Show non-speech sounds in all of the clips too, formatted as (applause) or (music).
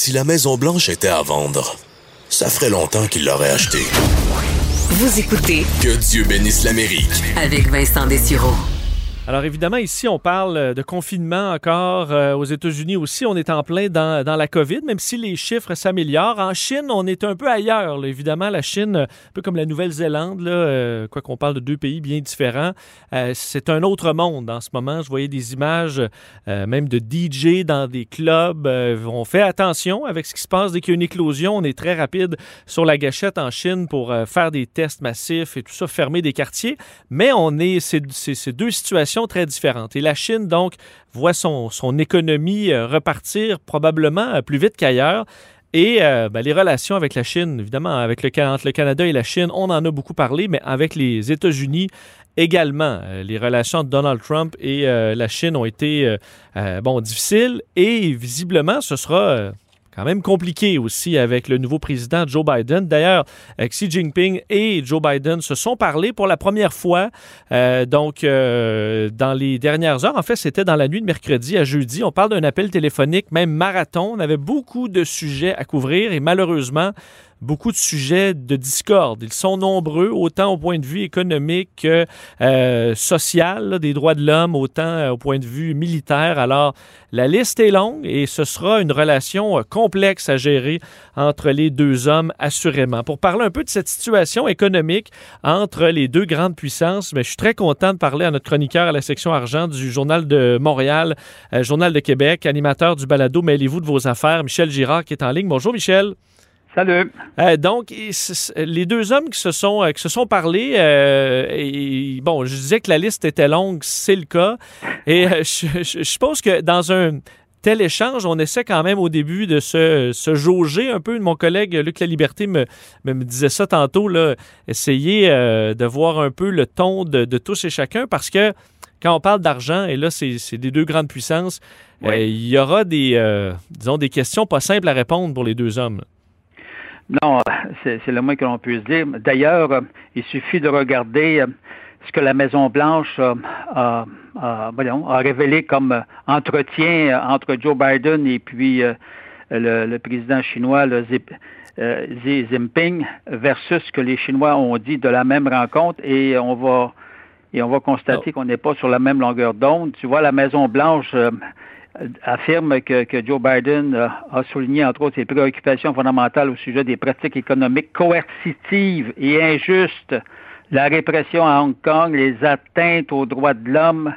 Si la Maison Blanche était à vendre, ça ferait longtemps qu'il l'aurait achetée. Vous écoutez Que Dieu bénisse l'Amérique. avec Vincent Dessureau. Alors évidemment, ici, on parle euh, de confinement encore. Euh, aux États-Unis aussi, on est en plein dans, la COVID, même si les chiffres s'améliorent. En Chine, on est un peu ailleurs. Évidemment, la Chine, un peu comme la Nouvelle-Zélande, euh, quoi qu'on parle de deux pays bien différents, c'est un autre monde en ce moment. Je voyais des images même de DJ dans des clubs. on fait attention avec ce qui se passe dès qu'il y a une éclosion. On est très rapide sur la gâchette en Chine pour faire des tests massifs et tout ça, fermer des quartiers. Mais on est, c'est deux situations très différentes. Et la Chine, donc, voit son, son économie euh, repartir probablement euh, plus vite qu'ailleurs. Et euh, ben, les relations avec la Chine, évidemment, avec le, entre le Canada et la Chine, on en a beaucoup parlé, mais avec les États-Unis également. les relations entre Donald Trump et la Chine ont été, bon, difficiles et visiblement, ce sera quand même compliqué aussi avec le nouveau président Joe Biden. D'ailleurs, Xi Jinping et Joe Biden se sont parlé pour la première fois. Euh, donc, euh, dans les dernières heures, en fait, c'était dans la nuit de mercredi à jeudi. On parle d'un appel téléphonique, même marathon. On avait beaucoup de sujets à couvrir et malheureusement, beaucoup de sujets de discorde. Ils sont nombreux, autant au point de vue économique que euh, social, des droits de l'homme, autant euh, au point de vue militaire. Alors, la liste est longue et ce sera une relation euh, complexe à gérer entre les deux hommes, assurément. Pour parler un peu de cette situation économique entre les deux grandes puissances, mais je suis très content de parler à notre chroniqueur à la section argent du Journal de Montréal, Journal de Québec, animateur du balado Mêlez-vous de vos affaires, Michel Girard, qui est en ligne. Bonjour, Michel. Salut. Euh, donc, les deux hommes qui se sont, euh, qui se sont parlé, euh, et, bon, je disais que la liste était longue, c'est le cas. Et je, je, suppose que dans un tel échange, on essaie quand même au début de se, se jauger un peu. Mon collègue Luc La Liberté me, me, disait ça tantôt, là, essayer de voir un peu le ton de, de, tous et chacun, parce que quand on parle d'argent, et là, c'est des deux grandes puissances, il y aura des, disons, des questions pas simples à répondre pour les deux hommes. Non, c'est le moins que l'on puisse dire. D'ailleurs, il suffit de regarder euh, ce que la Maison-Blanche a, révélé comme entretien euh, entre Joe Biden et puis euh, le, président chinois, le Xi Jinping, versus ce que les Chinois ont dit de la même rencontre. Et on va, et on va constater qu'on n'est pas sur la même longueur d'onde. Tu vois, la Maison-Blanche affirme que, Joe Biden a souligné, entre autres, ses préoccupations fondamentales au sujet des pratiques économiques coercitives et injustes, la répression à Hong Kong, les atteintes aux droits de l'homme,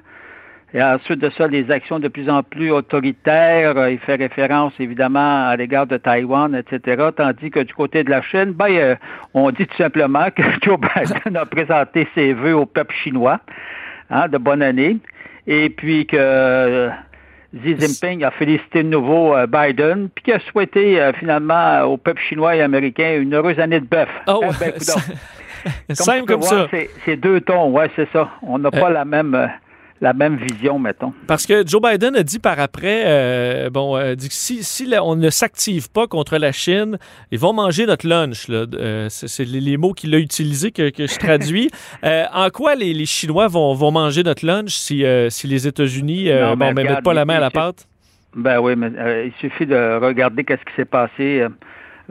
et ensuite de ça, les actions de plus en plus autoritaires. Il fait référence évidemment à l'égard de Taïwan, etc. Tandis que du côté de la Chine, ben, euh, on dit tout simplement que (laughs) Joe Biden a présenté ses vœux au peuple chinois hein, de bonne année, et puis que Xi Jinping a félicité de nouveau euh, Biden, puis qui a souhaité euh, finalement au peuple chinois et américain une heureuse année de bœuf. Oh, hein, ben, (laughs) simple comme ça. C'est deux tons, ouais, c'est ça. On n'a pas la même la même vision, mettons. Parce que Joe Biden a dit par après, euh, bon, euh, dit que si, si on ne s'active pas contre la Chine, ils vont manger notre lunch. Euh, c'est les, mots qu'il a utilisés que, je traduis. (laughs) en quoi les, Chinois vont, vont, manger notre lunch si, si les États-Unis ne mettent pas la main à la pâte? Ben oui, mais il suffit de regarder qu'est-ce qui s'est passé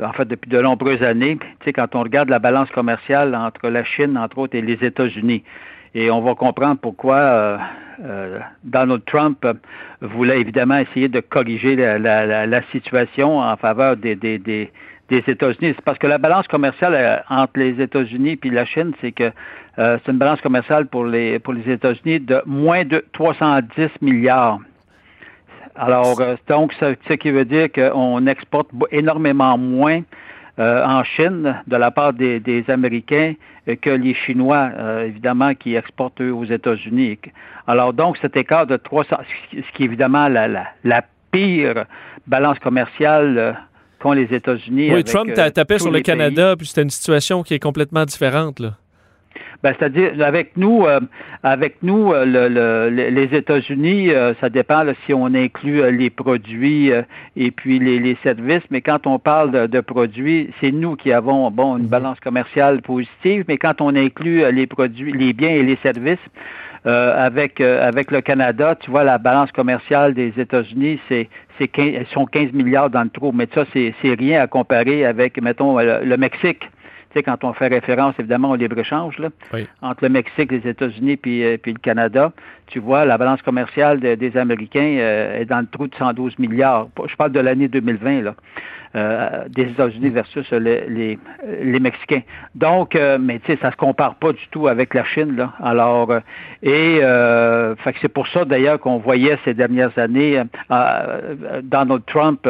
en fait, depuis de nombreuses années. Tu sais, quand on regarde la balance commerciale entre la Chine, entre autres, et les États-Unis, et on va comprendre pourquoi euh, euh, Donald Trump voulait évidemment essayer de corriger la, situation en faveur des, des, des, États-Unis. C'est parce que la balance commerciale euh, entre les États-Unis et la Chine, c'est que c'est une balance commerciale pour les pour les États-Unis de moins de 310 milliards. Alors, donc, ce qui veut dire qu'on exporte énormément moins euh, en Chine de la part des, Américains euh, que les Chinois, euh, évidemment, qui exportent eux aux États-Unis. Alors donc, cet écart de 300, ce qui est évidemment la, la, pire balance commerciale qu'ont les États-Unis. Oui, Trump tapé sur le Canada, puis c'était une situation qui est complètement différente. Là. Ben, c'est-à-dire avec nous, euh, avec nous, euh, le, les États-Unis, euh, ça dépend si on inclut les produits et puis les, services. Mais quand on parle de, produits, c'est nous qui avons bon une mhm. balance commerciale positive. Mais quand on inclut les produits, les biens et les services, avec avec le Canada, tu vois, la balance commerciale des États-Unis, c'est c'est sont 15 milliards dans le trou, mais ça, c'est rien à comparer avec, mettons, le Mexique tu sais, quand on fait référence évidemment au libre-échange là, entre le Mexique, les États-Unis puis, euh, puis le Canada, tu vois, la balance commerciale des Américains euh, est dans le trou de 112 milliards. Je parle de l'année 2020, là. Euh, des États-Unis versus les, les, Mexicains. Donc, mais tu sais, ça se compare pas du tout avec la Chine, là. Alors, et fait que c'est pour ça d'ailleurs qu'on voyait ces dernières années Donald Trump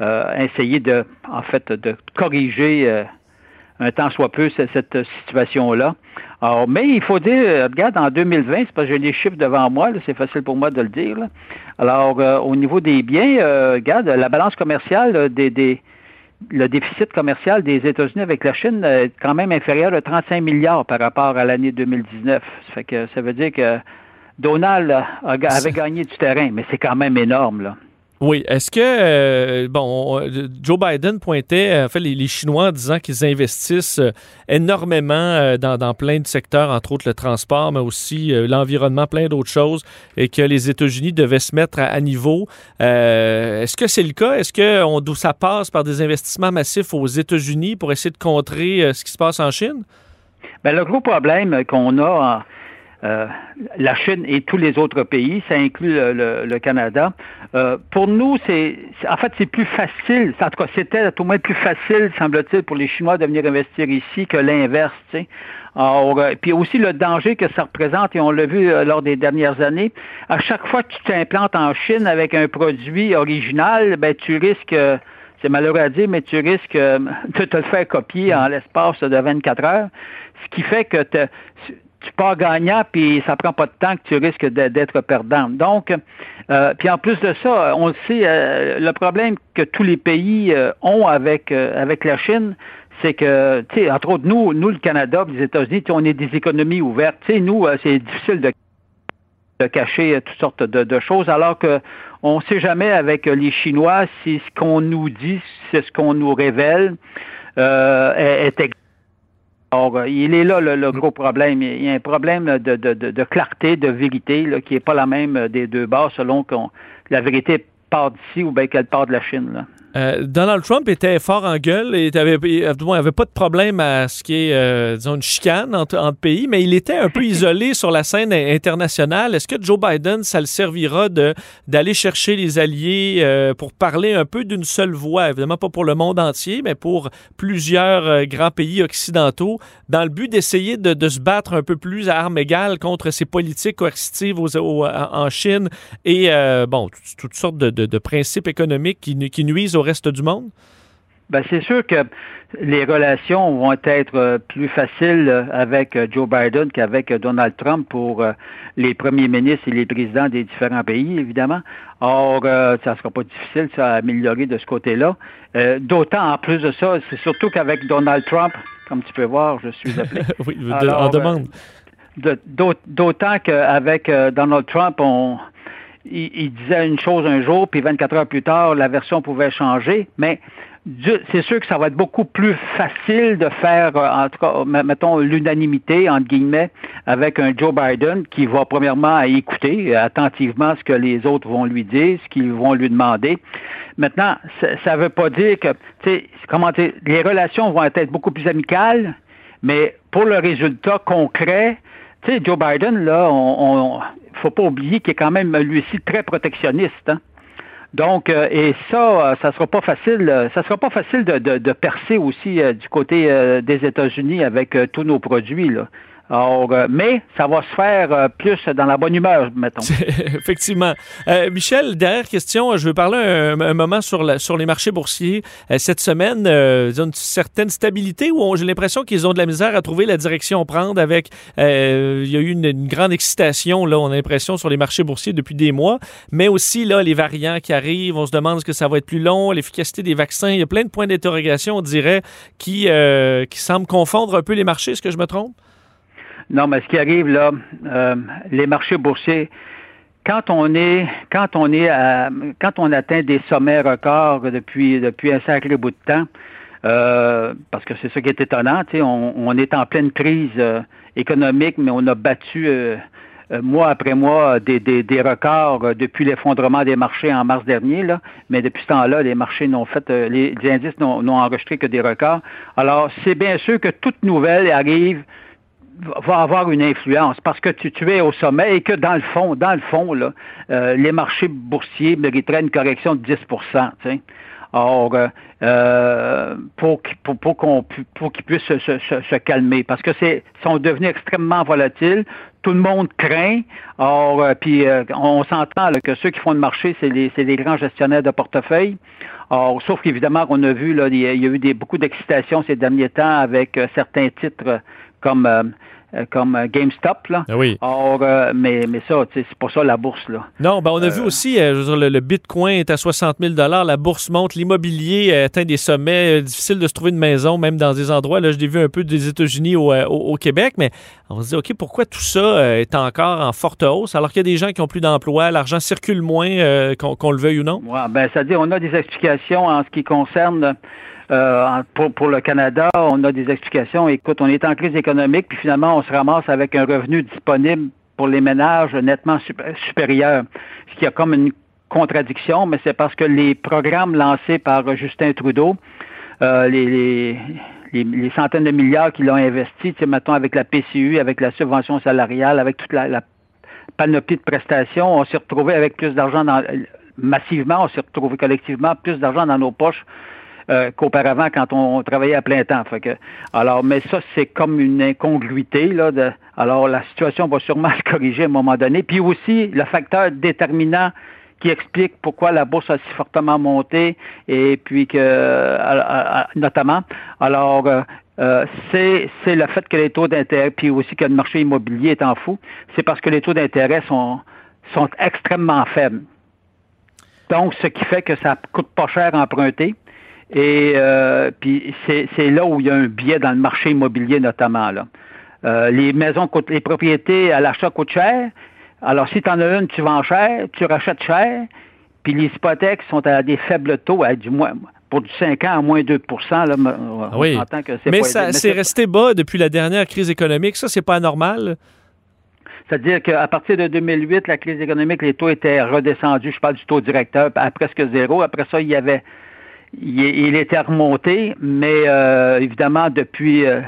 essayer de, en fait, de corriger un temps soit peu cette, situation-là. Alors, mais il faut dire, euh, regarde, en 2020, c'est parce que j'ai les chiffres devant moi, c'est facile pour moi de le dire. Alors, euh, au niveau des biens, euh, regarde, la balance commerciale des, le déficit commercial des États-Unis avec la Chine est quand même inférieur à 35 milliards par rapport à l'année 2019. Ça fait que ça veut dire que Donald avait gagné du terrain, mais c'est quand même énorme, là. Oui. Est-ce que, euh, bon, Joe Biden pointait, euh, en fait, les, Chinois en disant qu'ils investissent euh, énormément dans, plein de secteurs, entre autres le transport, mais aussi l'environnement, plein d'autres choses, et que les États-Unis devaient se mettre à, niveau. Est-ce que c'est le cas? Est-ce que on, ça passe par des investissements massifs aux États-Unis pour essayer de contrer ce qui se passe en Chine? Bien, le gros problème qu'on a euh, la Chine et tous les autres pays, ça inclut le, Canada. Euh, pour nous, c'est en fait c'est plus facile. En tout cas, c'était au moins plus facile, semble-t-il, pour les Chinois de venir investir ici que l'inverse. Alors, euh, puis aussi le danger que ça représente, et on l'a vu lors des dernières années, à chaque fois que tu t'implantes en Chine avec un produit original, ben tu risques c'est malheureux à dire, mais tu risques (laughs) de te le faire copier en l'espace de 24 heures, ce qui fait que tu pars gagnant, puis ça prend pas de temps que tu risques d'être perdant. Donc, euh, puis en plus de ça, on sait, euh, le problème que tous les pays euh, ont avec avec la Chine, c'est que, tu sais, entre autres, nous, nous, le Canada, les États-Unis, on est des économies ouvertes. Tu sais, nous, c'est difficile de, de cacher toutes sortes de, choses, alors que on ne sait jamais avec les Chinois si ce qu'on nous dit, c'est ce qu'on nous révèle est, est alors, euh, il est là le, gros problème. Il y a un problème de, clarté, de vérité, qui n'est pas la même des deux bords selon qu'on la vérité part d'ici ou bien qu'elle part de la Chine. Là. Euh, Donald Trump était fort en gueule et avait, avait pas de problème à ce qui est, euh, disons, une chicane entre, pays, mais il était un peu (laughs) isolé sur la scène internationale. Est-ce que Joe Biden, ça le servira d'aller chercher les alliés euh, pour parler un peu d'une seule voix, évidemment pas pour le monde entier, mais pour plusieurs grands pays occidentaux, dans le but d'essayer de, se battre un peu plus à armes égales contre ces politiques coercitives en Chine et, bon, toutes, sortes de, principes économiques qui, qui nuisent aux reste du monde? Ben, c'est sûr que les relations vont être euh, plus faciles euh, avec euh, Joe Biden qu'avec Donald Trump pour les premiers ministres et les présidents des différents pays, évidemment. Or, ça ne sera pas difficile, ça, à améliorer de ce côté-là. D'autant, en plus de ça, c'est surtout qu'avec Donald Trump, comme tu peux voir, je suis appelé. (laughs) oui, en demande. D'autant qu'avec Donald Trump, on, il, disait une chose un jour, puis 24 heures plus tard, la version pouvait changer, mais c'est sûr que ça va être beaucoup plus facile de faire, euh, en tout cas, mettons, l'unanimité, entre guillemets, avec un Joe Biden qui va premièrement écouter attentivement ce que les autres vont lui dire, ce qu'ils vont lui demander. Maintenant, ça ne veut pas dire que, tu sais, comment dire, les relations vont être beaucoup plus amicales, mais pour le résultat concret, tu sais, Joe Biden, là, on, faut pas oublier qu'il est quand même, lui aussi, très protectionniste. Hein. Donc, euh, et ça, euh, ça sera pas facile. Euh, ça sera pas facile de, de, percer aussi du côté des États-Unis avec tous nos produits. Là. Euh, mais ça va se faire euh, plus dans la bonne humeur, mettons. (laughs) Effectivement. Euh, Michel, dernière question. Je veux parler un, moment sur, les marchés boursiers. cette semaine, ils ont une certaine stabilité où j'ai l'impression qu'ils ont de la misère à trouver la direction à prendre avec... il y a eu une, grande excitation, là, on a l'impression, sur les marchés boursiers depuis des mois, mais aussi, là, les variants qui arrivent, on se demande ce que ça va être plus long, l'efficacité des vaccins. Il y a plein de points d'interrogation, on dirait, qui, qui semblent confondre un peu les marchés. Est-ce que je me trompe? Non, mais ce qui arrive là, euh, les marchés boursiers, quand on est, quand on est, à, quand on atteint des sommets records depuis depuis un sacré bout de temps, euh, parce que c'est ça qui est étonnant, on, on est en pleine crise euh, économique, mais on a battu mois après mois des, des, records depuis l'effondrement des marchés en mars dernier, là, mais depuis ce temps-là, les marchés n'ont fait, les, indices n'ont enregistré que des records. Alors, c'est bien sûr que toute nouvelle arrive va avoir une influence parce que tu, tu, es au sommet et que dans le fond, dans le fond, là, les marchés boursiers mériteraient une correction de 10 Or, euh, euh, pour, pour, pour pour qu'ils puissent se, calmer, parce que c'est sont devenus extrêmement volatiles. Tout le monde craint. Or, euh, puis on s'entend que ceux qui font le marché, c'est les, les grands gestionnaires de portefeuille. Or, sauf qu'évidemment, qu'on a vu, là, il y a eu des, beaucoup d'excitation ces derniers temps avec certains titres comme euh, comme euh, GameStop. Là. Ah oui. Or, euh, mais, mais ça, c'est pas ça la bourse. Là. Non, ben on a vu aussi, je veux dire, le, Bitcoin est à 60 000 la bourse monte, l'immobilier atteint des sommets, difficile de se trouver une maison, même dans des endroits. Là, je l'ai vu un peu des États-Unis au, au, Québec, mais on se dit, OK, pourquoi tout ça est encore en forte hausse? Alors qu'il y a des gens qui ont plus d'emploi, l'argent circule moins, qu'on le veuille ou non? Ouais, ben, c'est-à-dire, on a des explications en ce qui concerne euh, pour, pour, le Canada, on a des explications. Écoute, on est en crise économique, puis finalement, on se ramasse avec un revenu disponible pour les ménages nettement supérieur. Ce qui a comme une contradiction, mais c'est parce que les programmes lancés par Justin Trudeau, euh, les, les, les, centaines de milliards qu'il a investis, tu sais, mettons avec la PCU, avec la subvention salariale, avec toute la, la panoplie de prestations, on s'est retrouvé avec plus d'argent dans massivement, on s'est retrouvé collectivement plus d'argent dans nos poches euh, qu'auparavant quand on, travaillait à plein temps. Fait que, alors, mais ça, c'est comme une incongruité. Là, de, alors, la situation va sûrement (laughs) se corriger à un moment donné. Puis aussi, le facteur déterminant qui explique pourquoi la bourse a si fortement monté et puis que notamment alors euh, euh, c'est c'est le fait que les taux d'intérêt puis aussi que le marché immobilier est en fou c'est parce que les taux d'intérêt sont sont extrêmement faibles donc ce qui fait que ça coûte pas cher à emprunter et euh, puis c'est là où il y a un biais dans le marché immobilier notamment. Là. Euh, les maisons coûtent, les propriétés à l'achat coûtent cher. Alors si tu en as une, tu vends cher, tu rachètes cher, puis les hypothèques sont à des faibles taux, à du moins pour du 5 ans à moins 2 là, on oui. que Mais ça c'est resté bas depuis la dernière crise économique. Ça, c'est pas anormal? C'est-à-dire qu'à partir de 2008, la crise économique, les taux étaient redescendus. Je parle du taux directeur à presque zéro. Après ça, il y avait il, était remonté, mais euh, évidemment, depuis euh,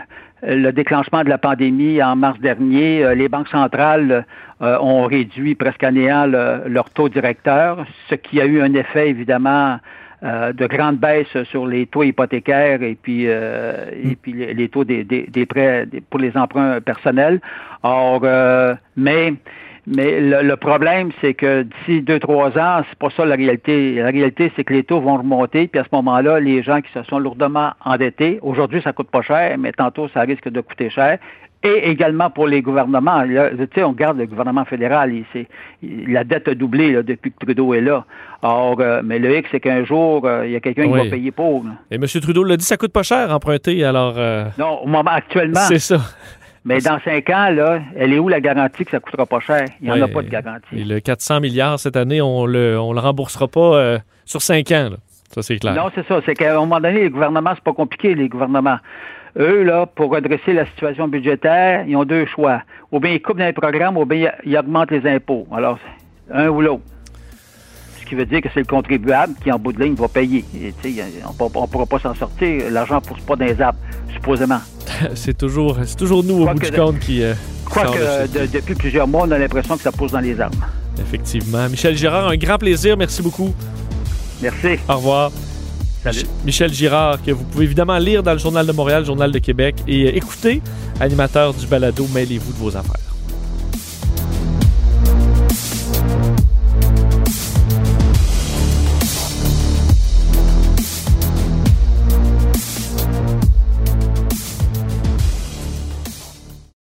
le déclenchement de la pandémie en mars dernier, euh, les banques centrales ont réduit presque à néant leur taux directeur, ce qui a eu un effet, évidemment, de grande baisse sur les taux hypothécaires et puis et puis les, taux des, des, prêts pour les emprunts personnels. Or, mais mais le, problème, c'est que d'ici deux, trois ans, c'est pas ça la réalité. La réalité, c'est que les taux vont remonter, puis à ce moment-là, les gens qui se sont lourdement endettés, aujourd'hui, ça coûte pas cher, mais tantôt, ça risque de coûter cher. Et également pour les gouvernements. tu sais, on regarde le gouvernement fédéral, il, la dette a doublé depuis que Trudeau est là. Or, euh, mais le X, c'est qu'un jour, euh, il y a quelqu'un qui va payer pour. Et M. Trudeau l'a dit, ça coûte pas cher emprunter, alors... Euh, non, au moment actuellement... C'est ça. Mais dans cinq ans, là, elle est où la garantie que ça ne coûtera pas cher? Il n'y en a pas de garantie. Et le 400 milliards cette année, on le, on le remboursera pas euh, sur cinq ans. Ça, c'est clair. Non, c'est ça. C'est qu'à un moment donné, les gouvernements, c'est pas compliqué, les gouvernements. Eux, là, pour redresser la situation budgétaire, ils ont deux choix. Ou bien ils coupent dans les programmes, ou bien ils augmentent les impôts. Alors, un ou l'autre qui veut dire que c'est le contribuable qui, en bout de ligne, va payer. on ne pourra pas s'en sortir. L'argent ne pousse pas dans les arbres, supposément. (laughs) c'est toujours, toujours nous, au bout du compte, qui. Euh, Quoique, depuis plusieurs mois, on a l'impression que ça pousse dans les arbres. Effectivement. Michel Girard, un grand plaisir. Merci beaucoup. Merci. Au revoir. Salut. Michel Girard, que vous pouvez évidemment lire dans le Journal de Montréal, le Journal de Québec et euh, écouter, animateur du balado Mêlez-vous de vos affaires.